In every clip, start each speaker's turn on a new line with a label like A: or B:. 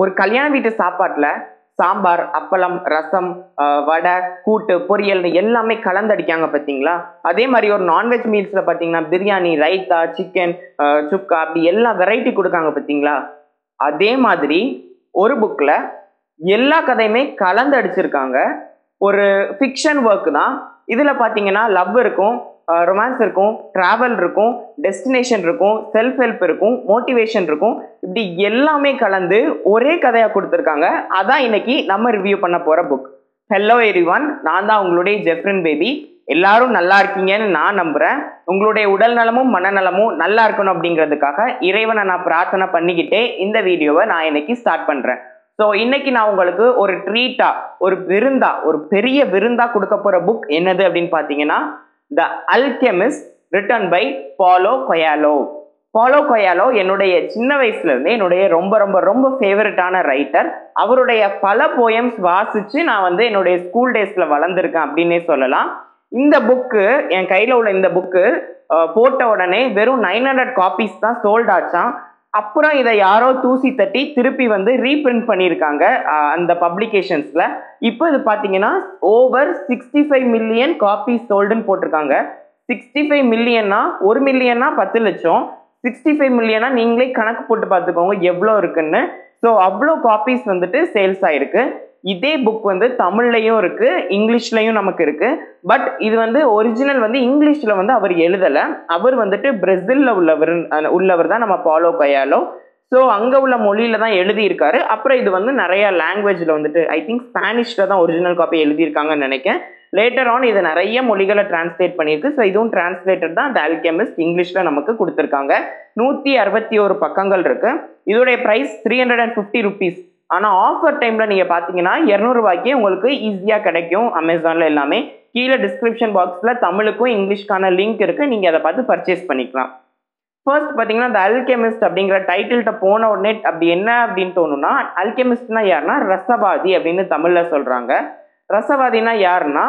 A: ஒரு கல்யாண வீட்டு சாப்பாட்டுல சாம்பார் அப்பளம் ரசம் வடை கூட்டு பொரியல் எல்லாமே கலந்தடிக்காங்க பார்த்தீங்களா அதே மாதிரி ஒரு நான்வெஜ் மீல்ஸில் பார்த்தீங்கன்னா பிரியாணி ரைத்தா சிக்கன் சுக்கா அப்படி எல்லா வெரைட்டி கொடுக்காங்க பார்த்தீங்களா அதே மாதிரி ஒரு புக்கில் எல்லா கதையுமே கலந்து அடிச்சிருக்காங்க. ஒரு ஃபிக்ஷன் ஒர்க் தான். இதில் பார்த்தீங்கன்னா லவ் இருக்கும். ரொமான்ஸ் இருக்கும் ட்ராவல் இருக்கும் டெஸ்டினேஷன் இருக்கும் செல்ஃப் ஹெல்ப் இருக்கும் மோட்டிவேஷன் இருக்கும். இப்படி எல்லாமே கலந்து ஒரே கதையாக கொடுத்துருக்காங்க. அதான் இன்னைக்கு நம்ம ரிவ்யூ பண்ண போகிற புக் ஹலோ எரிவான் நான் தான் உங்களுடைய ஜெஃப்ரின் பேபி எல்லாரும் நல்லா இருக்கீங்கன்னு நான் நம்புகிறேன் உங்களுடைய உடல் நலமும் மனநலமும் நல்லா இருக்கணும் அப்படிங்கிறதுக்காக இறைவனை நான் பிரார்த்தனை பண்ணிக்கிட்டே இந்த வீடியோவை நான் இன்னைக்கு ஸ்டார்ட் பண்ணுறேன் ஸோ இன்னைக்கு நான் உங்களுக்கு ஒரு ட்ரீட்டா ஒரு விருந்தா ஒரு பெரிய விருந்தா கொடுக்க போகிற புக் என்னது அப்படின்னு பார்த்தீங்கன்னா the Alchemist written by Paulo Coelho Paulo Coelho என்னுடைய சின்ன வயசுலேருந்தே என்னுடைய ரொம்ப ரொம்ப ரொம்ப ஃபேவரட்டான ரைட்டர் அவருடைய பல போயம்ஸ் வாசித்து நான் வந்து என்னுடைய ஸ்கூல் டேஸில் வளர்ந்துருக்கேன் அப்படின்னே சொல்லலாம். இந்த புக்கு என் கையில் உள்ள இந்த புக்கு போட்ட உடனே வெறும் நைன் ஹண்ட்ரட் காப்பீஸ் தான் சோல்ட் ஆச்சான் அப்புறம் இதை யாரோ தூசி தட்டி திருப்பி வந்து ரீபிரிண்ட் பண்ணியிருக்காங்க அந்த பப்ளிகேஷன்ஸில் இப்போ இது பார்த்தீங்கன்னா over sixty five million copies சோல்டுன்னு போட்டிருக்காங்க. சிக்ஸ்டி ஃபைவ் மில்லியன்னா ஒரு மில்லியன்னா பத்து லட்சம். சிக்ஸ்டி ஃபைவ் மில்லியனா நீங்களே கணக்கு போட்டு பார்த்துக்கோங்க எவ்வளோ இருக்குன்னு. ஸோ அவ்வளோ காப்பீஸ் வந்துட்டு சேல்ஸ் ஆயிருக்கு. இதே புக் வந்து தமிழ்லையும் இருக்கு இங்கிலீஷ்லையும் நமக்கு இருக்கு. பட் இது வந்து ஒரிஜினல் வந்து இங்கிலீஷ்ல வந்து அவர் எழுதலை. அவர் வந்துட்டு பிரேசில்ல உள்ளவர் உள்ளவர் தான் நம்ம பாலோ கையாலோ. ஸோ அங்கே உள்ள மொழியில தான் எழுதியிருக்காரு. அப்புறம் இது வந்து நிறைய லாங்குவேஜில் வந்துட்டு ஐ திங்க் ஸ்பானிஷில் தான் ஒரிஜினல் காப்பி எழுதியிருக்காங்கன்னு நினைக்கிறேன். லேட்டர் ஆன் இது நிறைய மொழிகளை டிரான்ஸ்லேட் பண்ணியிருக்கு. ஸோ இதுவும் டிரான்ஸ்லேட்டர் தான் அந்த அல்கெமிஸ்ட் இங்கிலீஷில் நமக்கு கொடுத்துருக்காங்க. நூற்றி அறுபத்தி ஒரு பக்கங்கள் இருக்கு. இதோடைய price three hundred and fifty rupees ஆனால் ஆஃபர் டைமில் நீங்கள் பார்த்தீங்கன்னா இரநூறுபாய்க்கே உங்களுக்கு ஈஸியாக கிடைக்கும் அமேசானில் எல்லாமே. கீழே டிஸ்கிரிப்ஷன் பாக்ஸில் தமிழுக்கும் இங்கிலீஷ்க்கான லிங்க் இருக்குது நீங்கள் அதை பார்த்து பர்ச்சேஸ் பண்ணிக்கலாம். ஃபர்ஸ்ட் பார்த்தீங்கன்னா இந்த அல்கெமிஸ்ட் அப்படிங்கிற டைட்டில்கிட்ட போன உடனே அப்படி என்ன அப்படின்னு தோணுன்னா அல்கெமிஸ்ட்னா யாருன்னா ரசவாதி அப்படின்னு தமிழில் சொல்கிறாங்க ரசவாதினா யாருன்னா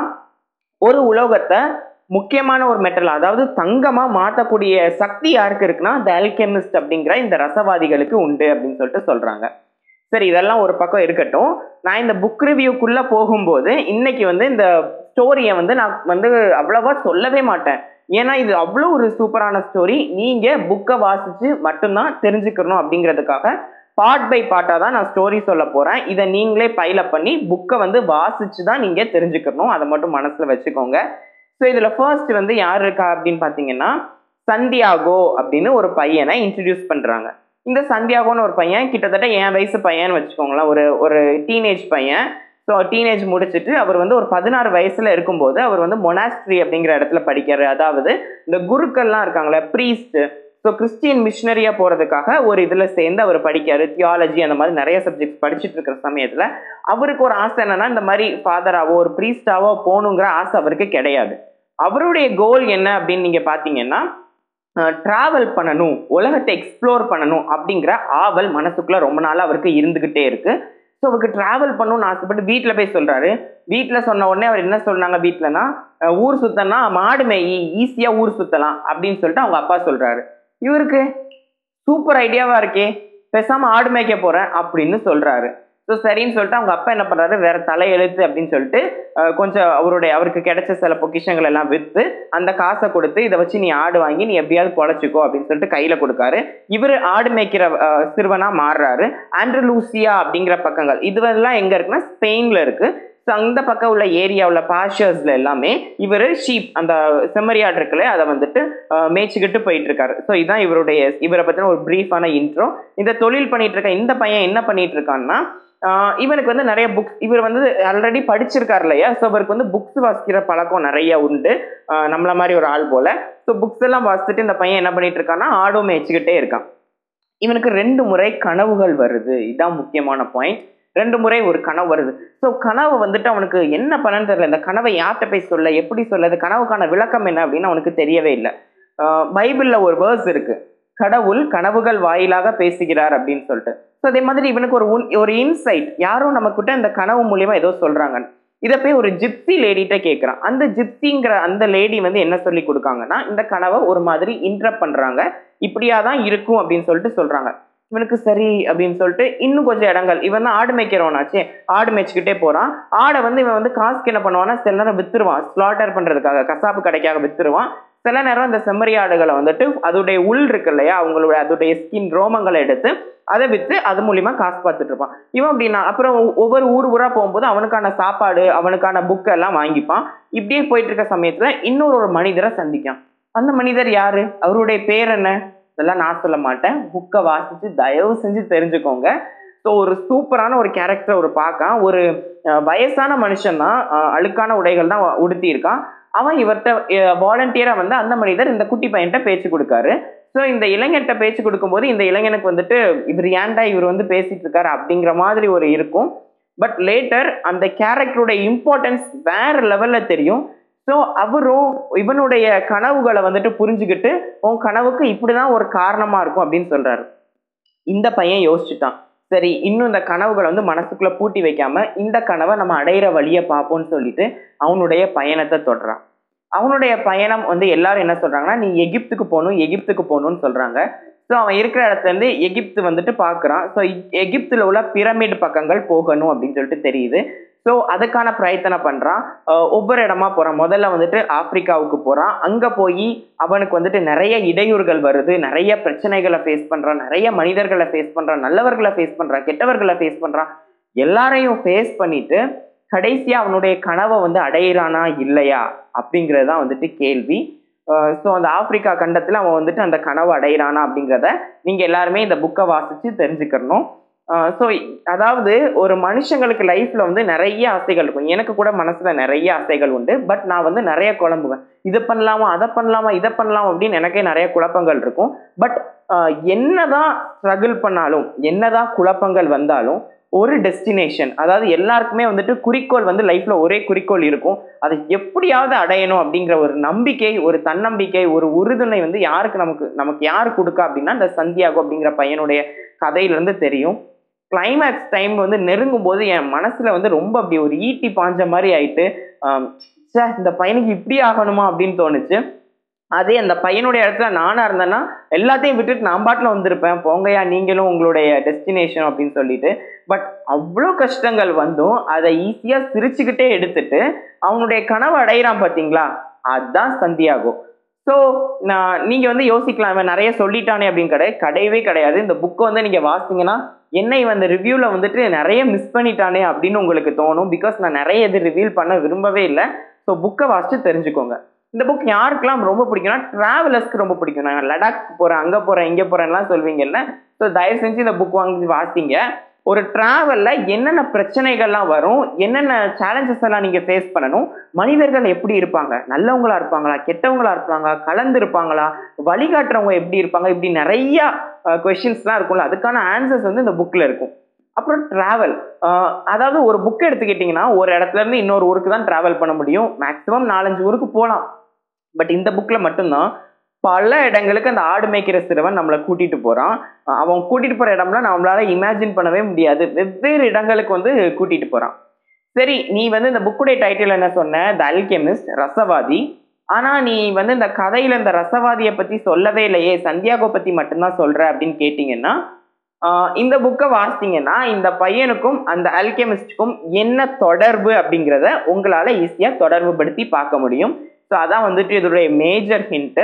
A: ஒரு உலோகத்தை முக்கியமான ஒரு மெட்டல் அதாவது தங்கமாக மாற்றக்கூடிய சக்தி யாருக்கு இருக்குன்னா இந்த அல்கெமிஸ்ட் அப்படிங்கிற இந்த ரசவாதிகளுக்கு உண்டு அப்படின்னு சொல்லிட்டு சொல்கிறாங்க சரி இதெல்லாம் ஒரு பக்கம் இருக்கட்டும். நான் இந்த புக் ரிவ்யூக்குள்ளே போகும்போது இன்னைக்கு வந்து இந்த ஸ்டோரியை வந்து நான் வந்து அவ்வளவா சொல்லவே மாட்டேன். ஏன்னா இது அவ்வளோ ஒரு சூப்பரான ஸ்டோரி நீங்கள் புக்கை வாசித்து மட்டும்தான் தெரிஞ்சுக்கணும் அப்படிங்கிறதுக்காக பார்ட் பை பார்ட்டாக தான் நான் ஸ்டோரி சொல்ல போகிறேன் இதை நீங்களே பைலப் பண்ணி புக்கை வந்து வாசித்து தான் நீங்கள் தெரிஞ்சுக்கணும். அதை மட்டும் மனசில் வச்சுக்கோங்க. ஸோ இதில் ஃபர்ஸ்ட் வந்து யார் இருக்கா அப்படின்னு பார்த்தீங்கன்னா சந்தியாகோ அப்படின்னு ஒரு பையனை இன்ட்ரடியூஸ் பண்ணுறாங்க இந்த சந்தியாகோன்னு ஒரு பையன் கிட்டத்தட்ட என் வயசு பையன்னு வச்சுக்கோங்களேன். ஒரு ஒரு டீனேஜ் பையன். ஸோ டீனேஜ் முடிச்சுட்டு அவர் வந்து ஒரு பதினாறு வயசுல இருக்கும்போது அவர் வந்து மொனாஸ்ட்ரி அப்படிங்கிற இடத்துல படிக்கிறாரு. அதாவது இந்த குருக்கள்லாம் இருக்காங்களே ப்ரீஸ்ட் ஸோ கிறிஸ்டியன் மிஷினரியாக போகிறதுக்காக ஒரு இதில் சேர்ந்து அவர் படிக்காரு தியாலஜி அந்த மாதிரி நிறைய சப்ஜெக்ட்ஸ் படிச்சுட்டு இருக்கிற சமயத்தில் அவருக்கு ஒரு ஆசை என்னன்னா இந்த மாதிரி ஃபாதராவோ ஒரு ப்ரீஸ்டாவோ போகணுங்கிற ஆசை அவருக்கு கிடையாது. அவருடைய கோல் என்ன அப்படின்னு நீங்கள் பார்த்தீங்கன்னா ட்ராவல் பண்ணணும் உலகத்தை எக்ஸ்ப்ளோர் பண்ணணும் அப்படிங்கிற ஆவல் மனசுக்குள்ளே ரொம்ப நாள் அவருக்கு இருந்துக்கிட்டே இருக்கு. ஸோ அவருக்கு ட்ராவல் பண்ணணும்னு ஆசைப்பட்டு வீட்டில் போய் சொல்கிறாரு வீட்டில் சொன்ன உடனே அவர் என்ன சொன்னாங்க வீட்டிலனா ஊர் சுத்தனா மாடு மேயி ஈஸியாக ஊர் சுற்றலாம் அப்படின்னு சொல்லிட்டு அவங்க அப்பா சொல்கிறாரு இவருக்கு சூப்பர் ஐடியாவாக இருக்கே பேசாமல் ஆடு மேய்க்க போகிறேன் அப்படின்னு சொல்கிறாரு ஸோ சரின்னு சொல்லிட்டு அவங்க அப்பா என்ன பண்ணுறாரு வேற தலையெழுத்து அப்படின்னு சொல்லிட்டு கொஞ்சம் அவருடைய அவருக்கு கிடைச்ச சில பொக்கிஷங்கள் எல்லாம் விற்று அந்த காசை கொடுத்து இதை வச்சு நீ ஆடு வாங்கி நீ எப்படியாவது பொழைச்சிக்கோ அப்படின்னு சொல்லிட்டு கையில் கொடுக்காரு. இவர் ஆடு மேய்க்கிற சிறுவனாக மாறுறாரு. ஆண்ட்ரலூசியா அப்படிங்கிற பக்கங்கள். இதுவெல்லாம் எங்கே இருக்குன்னா ஸ்பெயினில் இருக்குது அந்த பக்கம் உள்ள ஏரியாவில் பாஷர்ஸில் எல்லாமே இவர் ஷீப் அந்த செம்மறியாடு இருக்குல்ல அதை வந்துட்டு மேய்ச்சிக்கிட்டு போயிட்டு இருக்காரு ஸோ இதுதான் இவருடைய இவரை பற்றின ஒரு ப்ரீஃபான இன்ட்ரோ இந்த தொழில் பண்ணிட்டு இருக்க இந்த பையன் என்ன பண்ணிட்டு இருக்கான்னா இவனுக்கு வந்து நிறைய புக்ஸ் இவர் வந்து ஆல்ரெடி படிச்சிருக்காரு இல்லையா? ஸோ இவருக்கு வந்து புக்ஸ் வாசிக்கிற பழக்கம் நிறைய உண்டு. நம்மள மாதிரி ஒரு ஆள் போல. ஸோ புக்ஸ் எல்லாம் வாசிச்சுட்டு இந்த பையன் என்ன பண்ணிட்டு இருக்கான்னா ஆடும் மேய்ச்சிக்கிட்டே இருக்கான். இவனுக்கு ரெண்டு முறை கனவுகள் வருது. இதுதான் முக்கியமான பாயிண்ட் ரெண்டு முறை ஒரு கனவு வருது. ஸோ கனவு வந்துட்டு அவனுக்கு என்ன பண்ணன்னு தெரியல. இந்த கனவை யார்கிட்ட போய் சொல்ல எப்படி சொல்ல அது கனவுக்கான விளக்கம் என்ன அப்படின்னு அவனுக்கு தெரியவே இல்லை. பைபிளில் ஒரு வேர்ஸ் இருக்கு. கடவுள் கனவுகள் வாயிலாக பேசுகிறார் அப்படின்னு சொல்லிட்டு. ஸோ அதே மாதிரி இவனுக்கு ஒரு உன் ஒரு இன்சைட் யாரும் நம்மக்கிட்ட இந்த கனவு மூலியமா ஏதோ சொல்கிறாங்கன்னு இதை போய் ஒரு ஜிப்சி லேடிகிட்ட கேட்குறான் அந்த ஜிப்சிங்கிற அந்த லேடி வந்து என்ன சொல்லி கொடுக்காங்கன்னா இந்த கனவை ஒரு மாதிரி இன்ட்ரப் பண்ணுறாங்க இப்படியா தான் இருக்கும் அப்படின்னு சொல்லிட்டு சொல்கிறாங்க இவனுக்கு சரி அப்படின்னு சொல்லிட்டு இன்னும் கொஞ்சம் இடங்கள். இவன் தான் ஆடு மேய்க்கிறவனாச்சே ஆடு மேய்ச்சிக்கிட்டே போறான். ஆடை வந்து இவன் வந்து காசுக்கு என்ன பண்ணுவான்னா சில நேரம் வித்துருவான். ஸ்லாட்டர் பண்றதுக்காக கசாப்பு கடைக்காக வித்துருவான். சில நேரம் இந்த செம்மறி ஆடுகளை வந்துட்டு அதோடைய உள் இருக்கு இல்லையா அவங்களுடைய அதோடைய ஸ்கின் ரோமங்களை எடுத்து அதை விற்று அது மூலியமா காசு பார்த்துட்டு இருப்பான். இவன் அப்படின்னா அப்புறம் ஒ- ஒவ்வொரு ஊர் ஊரா போகும்போது அவனுக்கான சாப்பாடு அவனுக்கான புக் எல்லாம் வாங்கிப்பான். இப்படியே போயிட்டு இருக்க சமயத்துல இன்னொரு ஒரு மனிதரை சந்திக்கான். அந்த மனிதர் யாரு? அவருடைய பேர் என்ன? இதெல்லாம் நான் சொல்ல மாட்டேன். புக்கை வாசித்து தயவு செஞ்சு தெரிஞ்சுக்கோங்க. ஸோ ஒரு சூப்பரான ஒரு கேரக்டர் ஒரு பார்க்கான். ஒரு வயசான மனுஷன் தான். அழுக்கான உடைகள் தான் உடுத்தியிருக்கான். அவன் இவர்கிட்ட வாலண்டியராக வந்து அந்த மனிதர் இந்த குட்டி பையன்கிட்ட பேச்சு கொடுக்காரு. ஸோ இந்த இளைஞர்கிட்ட பேச்சு கொடுக்கும்போது இந்த இளைஞனுக்கு வந்துட்டு இவர் ஏன்டா இவர் வந்து பேசிட்டு இருக்காரு அப்படிங்கிற மாதிரி ஒரு இருக்கும். பட் லேட்டர் அந்த கேரக்டருடைய இம்பார்ட்டன்ஸ் வேற லெவலில் தெரியும். ஸோ அவரும் இவனுடைய கனவுகளை வந்துட்டு புரிஞ்சுக்கிட்டு உன் கனவுக்கு இப்படிதான் ஒரு காரணமா இருக்கும் அப்படின்னு சொல்றாரு. இந்த பையன் யோசிச்சுட்டான். சரி இன்னும் இந்த கனவுகளை வந்து மனசுக்குள்ள பூட்டி வைக்காம இந்த கனவை நம்ம அடையிற வழியை பார்ப்போம்னு சொல்லிட்டு அவனுடைய பயணத்தை தொடறான். அவனுடைய பயணம் வந்து எல்லாரும் என்ன சொல்றாங்கன்னா நீ எகிப்துக்கு போகணும் எகிப்துக்கு போகணும்னு சொல்றாங்க. ஸோ அவன் இருக்கிற இடத்துல இருந்து எகிப்து வந்துட்டு பார்க்குறான். ஸோ எகிப்துல உள்ள பிரமிட் பக்கங்கள் போகணும் அப்படின்னு சொல்லிட்டு தெரியுது. ஸோ அதுக்கான பிரயத்தனை பண்ணுறான் ஒவ்வொரு இடமா போகிறான் முதல்ல வந்துட்டு ஆப்பிரிக்காவுக்கு போகிறான் அங்கே போய் அவனுக்கு வந்துட்டு நிறைய இடையூறுகள் வருது. நிறைய பிரச்சனைகளை ஃபேஸ் பண்ணுறான் நிறைய மனிதர்களை ஃபேஸ் பண்ணுறான் நல்லவர்களை ஃபேஸ் பண்ணுறான் கெட்டவர்களை ஃபேஸ் பண்ணுறான் எல்லாரையும் ஃபேஸ் பண்ணிட்டு கடைசியாக அவனுடைய கனவை வந்து அடையிறானா இல்லையா அப்படிங்கிறது தான் வந்துட்டு கேள்வி. ஸோ அந்த ஆப்பிரிக்கா கண்டத்தில் அவன் வந்துட்டு அந்த கனவு அடையிறானா அப்படிங்கிறத நீங்கள் எல்லாருமே இந்த புக்கை வாசித்து தெரிஞ்சுக்கணும். ஸோ அதாவது ஒரு மனுஷங்களுக்கு லைஃப்பில் வந்து நிறைய ஆசைகள் இருக்கும். எனக்கு கூட மனசில் நிறைய ஆசைகள் உண்டு. பட் நான் வந்து நிறைய குழம்புவேன். இதை பண்ணலாமா அதை பண்ணலாமா இதை பண்ணலாமா அப்படின்னு எனக்கே நிறைய குழப்பங்கள் இருக்கும். பட் என்னதான் ஸ்ட்ரகிள் பண்ணாலும் என்னதான் குழப்பங்கள் வந்தாலும் ஒரு டெஸ்டினேஷன் அதாவது எல்லாருக்குமே வந்துட்டு குறிக்கோள் வந்து லைஃப்பில் ஒரே குறிக்கோள் இருக்கும். அதை எப்படியாவது அடையணும் அப்படிங்கிற ஒரு நம்பிக்கை ஒரு தன்னம்பிக்கை ஒரு உறுதுணை வந்து யாருக்கு நமக்கு நமக்கு யார் கொடுக்கா அப்படின்னா இந்த சந்தியாகோ அப்படிங்கிற பையனுடைய கதையிலேருந்து தெரியும். கிளைமேக்ஸ் டைம் வந்து நெருங்கும் போது என் மனசுல வந்து ரொம்ப அப்படி ஒரு ஈட்டி பாஞ்ச மாதிரி ஆயிட்டு சே இந்த பையனுக்கு இப்படி ஆகணுமா அப்படின்னு தோணுச்சு. அதே அந்த பையனுடைய இடத்துல நானா இருந்தேன்னா எல்லாத்தையும் விட்டுட்டு நான் பாட்டில் வந்திருப்பேன். போங்கயா நீங்களும் உங்களுடைய டெஸ்டினேஷன் அப்படின்னு சொல்லிட்டு. பட் அவ்வளோ கஷ்டங்கள் வந்தும் அதை ஈஸியாக சிரிச்சுக்கிட்டே எடுத்துட்டு அவனுடைய கனவு அடையிறான் பார்த்தீங்களா அதுதான் சந்தியாகும் ஸோ நான் நீங்கள் வந்து யோசிக்கலாம் இவன் நிறைய சொல்லிட்டானே அப்படின்னு கிடையாது கிடையவே கிடையாது. இந்த புக்கை வந்து நீங்கள் வாசிங்கன்னா என்னை இவன் இந்த ரிவ்யூவில் வந்துட்டு நிறைய மிஸ் பண்ணிட்டானே அப்படின்னு உங்களுக்கு தோணும். பிகாஸ் நான் நிறைய இது ரிவீல் பண்ண விரும்பவே இல்லை. ஸோ புக்கை வாசிச்சு தெரிஞ்சுக்கோங்க. இந்த புக் யாருக்கெல்லாம் ரொம்ப பிடிக்கும்னா ட்ராவலர்ஸ்க்கு ரொம்ப பிடிக்கும். நான் லடாக் போகிறேன் அங்கே போகிறேன் இங்கே போகிறேன்லாம் சொல்வீங்கல்ல. ஸோ தயவு செஞ்சு இந்த புக் வாங்கி வாசிங்க. ஒரு டிராவலில் என்னென்ன பிரச்சனைகள்லாம் வரும் என்னென்ன சேலஞ்சஸ் எல்லாம் நீங்கள் ஃபேஸ் பண்ணணும் மனிதர்கள் எப்படி இருப்பாங்க? நல்லவங்களா இருப்பாங்களா? கெட்டவங்களா இருப்பாங்க கலந்து இருப்பாங்களா வழிகாட்டுறவங்க எப்படி இருப்பாங்க? இப்படி நிறைய கொஷின்ஸ்லாம் இருக்கும்ல அதுக்கான ஆன்சர்ஸ் வந்து இந்த புக்கில் இருக்கும். அப்புறம் ட்ராவல் அதாவது ஒரு புக் எடுத்துக்கிட்டிங்கன்னா ஒரு இடத்துல இருந்து இன்னொரு ஊருக்கு தான் ட்ராவல் பண்ண முடியும். மேக்ஸிமம் நாலஞ்சு ஊருக்கு போகலாம் பட் இந்த புக்கில் மட்டும்தான் பல இடங்களுக்கு அந்த ஆடு மேய்க்கிற சிறுவன் நம்மளை கூட்டிட்டு போறான். அவன் கூட்டிட்டு போற இடம்லாம் நம்மளால இமேஜின் பண்ணவே முடியாது. வெவ்வேறு இடங்களுக்கு வந்து கூட்டிட்டு போறான். சரி நீ வந்து இந்த புக்குடைய டைட்டில் என்ன சொன்ன? த அல்கெமிஸ்ட் ரசவாதி. ஆனா நீ வந்து இந்த கதையில இந்த ரசவாதியை பத்தி சொல்லவே இல்லையே. சந்தியாகோ பத்தி மட்டும்தான் சொல்ற அப்படின்னு கேட்டீங்கன்னா இந்த புக்கை வாசித்தீங்கன்னா இந்த பையனுக்கும் அந்த அல்கெமிஸ்டுக்கும் என்ன தொடர்பு அப்படிங்கிறத உங்களால ஈஸியா தொடர்பு படுத்தி பார்க்க முடியும். ஸோ அதான் வந்துட்டு இதோடைய மேஜர் ஹிண்ட்டு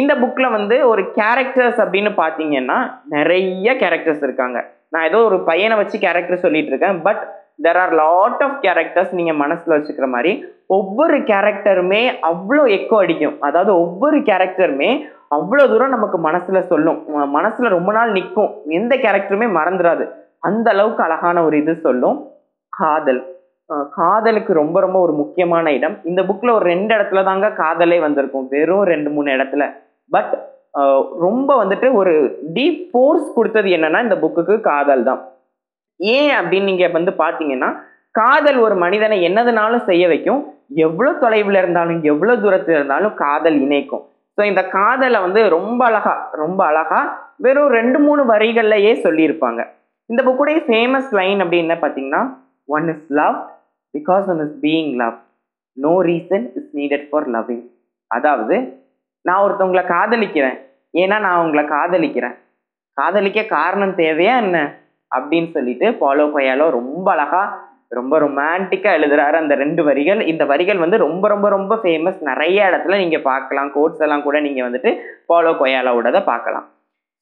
A: இந்த புக்கில் வந்து ஒரு கேரக்டர்ஸ் அப்படின்னு பார்த்தீங்கன்னா நிறைய கேரக்டர்ஸ் இருக்காங்க. நான் ஏதோ ஒரு பையனை வச்சு கேரக்டர் சொல்லிட்டு இருக்கேன் but there are lot of characters நீங்கள் மனசில் வச்சுக்கிற மாதிரி ஒவ்வொரு கேரக்டருமே அவ்வளோ எக்கோ அடிக்கும். அதாவது ஒவ்வொரு கேரக்டருமே அவ்வளோ தூரம் நமக்கு மனசில் சொல்லும். மனசில் ரொம்ப நாள் நிற்கும். எந்த கேரக்டருமே மறந்துடாது அந்த அளவுக்கு அழகான ஒரு இது சொல்லும். காதல். காதலுக்கு ரொம்ப ரொம்ப ஒரு முக்கியமான இடம். இந்த புக்கில் ஒரு ரெண்டு இடத்துல தாங்க காதலே வந்திருக்கும். வெறும் ரெண்டு மூணு இடத்துல. பட் ரொம்ப வந்துட்டு ஒரு டீப் ஃபோர்ஸ் கொடுத்தது என்னன்னா இந்த புக்குக்கு காதல் தான். ஏன் அப்படின்னு நீங்க வந்து பார்த்தீங்கன்னா காதல் ஒரு மனிதனை என்னதுனாலும் செய்ய வைக்கும். எவ்வளோ தொலைவில் இருந்தாலும் எவ்வளோ தூரத்தில் இருந்தாலும் காதல் இணைக்கும். ஸோ இந்த காதலை வந்து ரொம்ப அழகா ரொம்ப அழகா வெறும் ரெண்டு மூணு வரிகள்லையே சொல்லியிருப்பாங்க. இந்த புக்குடைய ஃபேமஸ் லைன் அப்படின்னு பார்த்தீங்கன்னா one is love because one is being love no reason is needed for loving அதாவது நான் ஒருத்தவங்களை காதலிக்கிறேன். ஏன்னா நான் உங்களை காதலிக்கிறேன். காதலிக்க காரணம் தேவையா என்ன? அப்படின்னு சொல்லிட்டு பாலோ கொயாலோ ரொம்ப அழகா ரொம்ப ரொமான்டிக்காக எழுதுறாரு அந்த ரெண்டு வரிகள். இந்த வரிகள் வந்து ரொம்ப ரொம்ப ரொம்ப ஃபேமஸ் நிறைய இடத்துல நீங்கள் பார்க்கலாம். கோட்ஸ் எல்லாம் கூட நீங்கள் வந்துட்டு பாலோ கொயாலாவோடதை பார்க்கலாம்.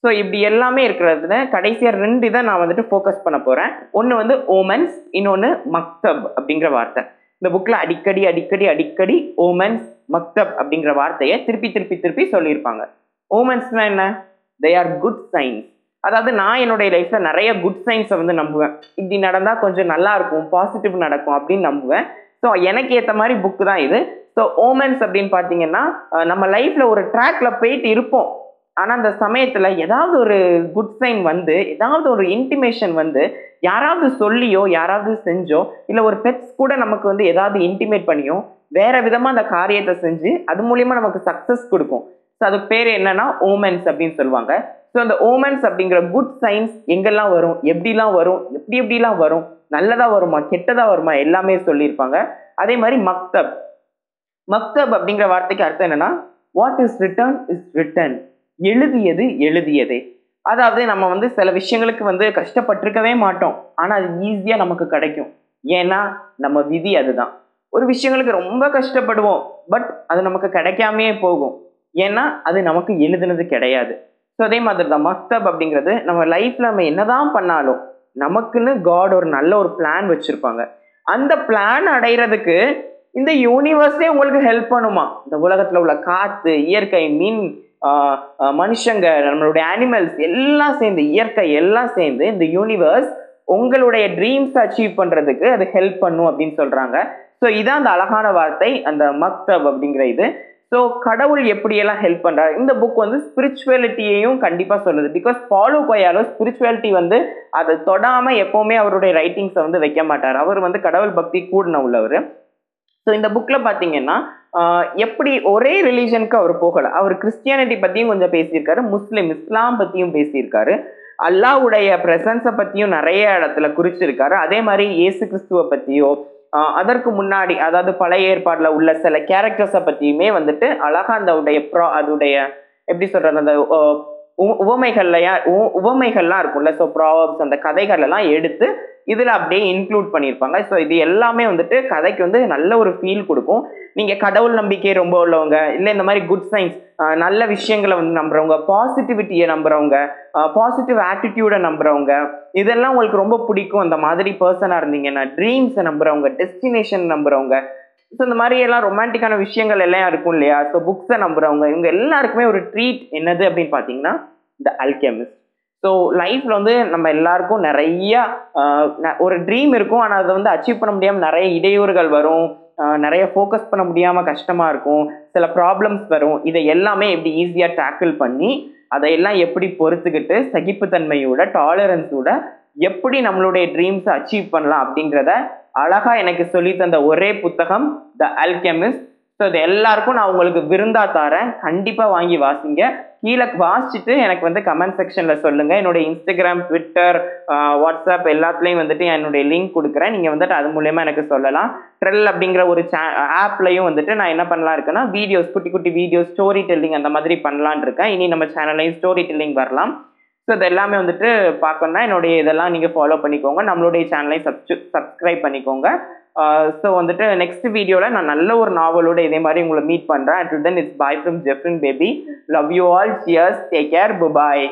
A: ஸோ இப்படி எல்லாமே இருக்கிறதுல கடைசியாக ரெண்டு இதை நான் வந்துட்டு ஃபோக்கஸ் பண்ண போகிறேன் ஒன்று வந்து ஓமன்ஸ் இன்னொன்று மக்தப் அப்படிங்கிற வார்த்தை. இந்த புக்கில் அடிக்கடி அடிக்கடி அடிக்கடி ஓமன்ஸ் மக்தப் அப்படிங்கிற வார்த்தையை திருப்பி திருப்பி திருப்பி சொல்லியிருப்பாங்க. ஓமன்ஸ்னா என்ன? தே ஆர் குட் சைன்ஸ் அதாவது நான் என்னுடைய லைஃப்பில் நிறைய குட் சைன்ஸை வந்து நம்புவேன். இப்படி நடந்தால் கொஞ்சம் நல்லா இருக்கும் பாசிட்டிவ் நடக்கும் அப்படின்னு நம்புவேன். ஸோ எனக்கு ஏற்ற மாதிரி புக்கு தான் இது. ஸோ ஓமன்ஸ் அப்படின்னு பார்த்தீங்கன்னா நம்ம லைஃப்பில் ஒரு ட்ராக்ல போயிட்டு இருப்போம். ஆனால் அந்த சமயத்தில் ஏதாவது ஒரு குட் சைன் வந்து ஏதாவது ஒரு இன்டிமேஷன் வந்து யாராவது சொல்லியோ யாராவது செஞ்சோ இல்லை ஒரு பெட்ஸ் கூட நமக்கு வந்து ஏதாவது இன்டிமேட் பண்ணியோ வேற விதமாக அந்த காரியத்தை செஞ்சு அது மூலியமாக நமக்கு சக்ஸஸ் கொடுக்கும். ஸோ அதுக்கு பேர் என்னன்னா ஓமென்ஸ் அப்படின்னு சொல்லுவாங்க. ஸோ அந்த ஓமென்ஸ் அப்படிங்கிற குட் சைன்ஸ் எங்கெல்லாம் வரும்? எப்படிலாம் வரும்? எப்படி எப்படிலாம் வரும்? நல்லதாக வருமா? கெட்டதாக வருமா? எல்லாமே சொல்லியிருப்பாங்க. அதே மாதிரி மக்தப். மக்தப் அப்படிங்கிற வார்த்தைக்கு அர்த்தம் என்னன்னா what is written is written எழுதியது எழுதியதே. அதாவது நம்ம வந்து சில விஷயங்களுக்கு வந்து கஷ்டப்பட்டிருக்கவே மாட்டோம். ஆனால் அது ஈஸியாக நமக்கு கிடைக்கும். ஏன்னா நம்ம விதி அதுதான். ஒரு விஷயங்களுக்கு ரொம்ப கஷ்டப்படுவோம் பட் அது நமக்கு கிடைக்காமையே போகும். ஏன்னா அது நமக்கு எழுதுனது கிடையாது. ஸோ அதே மாதிரி தான் மக்தப் அப்படிங்கிறது நம்ம லைஃப்பில் நம்ம என்னதான் பண்ணாலும் நமக்குன்னு காட் ஒரு நல்ல ஒரு பிளான் வச்சுருப்பாங்க. அந்த பிளான் அடைகிறதுக்கு இந்த யூனிவர்ஸே உங்களுக்கு ஹெல்ப் பண்ணுமா? இந்த உலகத்தில் உள்ள காற்று இயற்கை மின் மனுஷங்க நம்மளுடைய அனிமல்ஸ் எல்லாம் சேர்ந்து இயற்கை எல்லாம் சேர்ந்து இந்த யூனிவர்ஸ் உங்களுடைய ட்ரீம்ஸ் அச்சீவ் பண்ணுறதுக்கு அது ஹெல்ப் பண்ணும் அப்படின்னு சொல்கிறாங்க ஸோ இதான் அந்த அழகான வார்த்தை அந்த மக்தப் அப்படிங்கிற இது. ஸோ கடவுள் எப்படியெல்லாம் ஹெல்ப் பண்ணுறாரு இந்த புக் வந்து ஸ்பிரிச்சுவலிட்டியையும் கண்டிப்பாக சொல்லுது. பிகாஸ் பாலோ கொயாலோ ஸ்பிரிச்சுவாலிட்டி வந்து அதை தொடாமல் எப்போவுமே அவருடைய ரைட்டிங்ஸை வந்து வைக்க மாட்டார். அவர் வந்து கடவுள் பக்தி கூடின உள்ளவர் ஸோ இந்த புக்கில் பார்த்தீங்கன்னா எப்படி ஒரே ரிலீஜனுக்கு அவர் போகலை? அவர் கிறிஸ்டியானிட்டி பற்றியும் கொஞ்சம் பேசியிருக்காரு முஸ்லீம் இஸ்லாம் பற்றியும் பேசியிருக்காரு. அல்லாவுடைய ப்ரெசன்ஸை பற்றியும் நிறைய இடத்துல குறிச்சிருக்காரு. அதே மாதிரி இயேசு கிறிஸ்துவை பற்றியோ அதற்கு முன்னாடி அதாவது பழைய ஏற்பாடில் உள்ள சில கேரக்டர்ஸை பற்றியுமே வந்துட்டு அழகா அந்த உடைய ப்ரா அதோடைய எப்படி சொல்றது அந்த உவமைகள்லையா உ- உவமைகள்லாம் இருக்கும்ல. ஸோ ப்ராவப்ஸ் அந்த கதைகள் எல்லாம் எடுத்து இதில் அப்படியே இன்க்ளூட் பண்ணியிருப்பாங்க. ஸோ இது எல்லாமே வந்துட்டு கதைக்கு வந்து நல்ல ஒரு ஃபீல் கொடுக்கும். நீங்கள் கடவுள் நம்பிக்கை ரொம்ப உள்ளவங்க இல்லை இந்த மாதிரி குட் சயின்ஸ் நல்ல விஷயங்களை வந்து நம்புறவங்க பாசிட்டிவிட்டியை நம்புறவங்க பாசிட்டிவ் ஆட்டிடியூடை நம்புறவங்க இதெல்லாம் உங்களுக்கு ரொம்ப பிடிக்கும். அந்த மாதிரி பர்சனாக இருந்தீங்கன்னா ட்ரீம்ஸை நம்புறவங்க டெஸ்டினேஷன் நம்புறவங்க ஸோ இந்த மாதிரி எல்லாம் ரொமான்டிக்கான விஷயங்கள் எல்லாம் இருக்கும் இல்லையா? ஸோ புக்ஸை நம்புறவங்க இவங்க எல்லாருக்குமே ஒரு ட்ரீட் என்னது அப்படின்னு பார்த்தீங்கன்னா த அல்கெமிஸ்ட் ஸோ லைஃப்பில் வந்து நம்ம எல்லாருக்கும் நிறைய ந- ஒரு ட்ரீம் இருக்கும். ஆனால் அதை வந்து அச்சீவ் பண்ண முடியாமல் நிறைய இடையூறுகள் வரும். நிறைய ஃபோக்கஸ் பண்ண முடியாமல் கஷ்டமாக இருக்கும். சில ப்ராப்ளம்ஸ் வரும். இதை எல்லாமே எப்படி ஈஸியாக டேக்கிள் பண்ணி அதையெல்லாம் எப்படி பொறுத்துக்கிட்டு சகிப்புத்தன்மையோட டாலரன்ஸோட எப்படி நம்மளுடைய ட்ரீம்ஸை அச்சீவ் பண்ணலாம் அப்படிங்கிறத அழகாக எனக்கு சொல்லி தந்த ஒரே புத்தகம் த அல்கெமிஸ்ட் ஸோ இது எல்லாருக்கும் நான் உங்களுக்கு விருந்தா தரேன். கண்டிப்பாக வாங்கி வாசிங்க. கீழே வாசிச்சுட்டு எனக்கு வந்து கமெண்ட் செக்ஷனில் சொல்லுங்கள் என்னுடைய இன்ஸ்டாகிராம் ட்விட்டர் வாட்ஸ்அப் எல்லாத்துலேயும் வந்துட்டு என்னுடைய லிங்க் கொடுக்குறேன். நீங்கள் வந்துட்டு அது மூலயமா எனக்கு சொல்லலாம். ட்ரெல் அப்படிங்கிற ஒரு சே ஆப்லையும் வந்துட்டு நான் என்ன பண்ணலாம் இருக்கேன்னா வீடியோஸ் குட்டி குட்டி வீடியோஸ் ஸ்டோரி டெல்லிங் அந்த மாதிரி பண்ணலான் இருக்கேன். இனி நம்ம சேனல்லையும் ஸ்டோரி டெல்லிங் வரலாம். ஸோ இது எல்லாமே வந்துட்டு பார்க்கணும்னா என்னுடைய இதெல்லாம் நீங்கள் ஃபாலோ பண்ணிக்கோங்க. நம்மளுடைய சேனலையும் சப்ஸ்கிரைப் பண்ணிக்கோங்க. ஸோ வந்துட்டு நெக்ஸ்ட் வீடியோவில் நான் நல்ல ஒரு நாவலோட இதே மாதிரி உங்களை மீட் பண்ணுறேன் and then it's bye from Jeffrin baby love you all cheers take care bye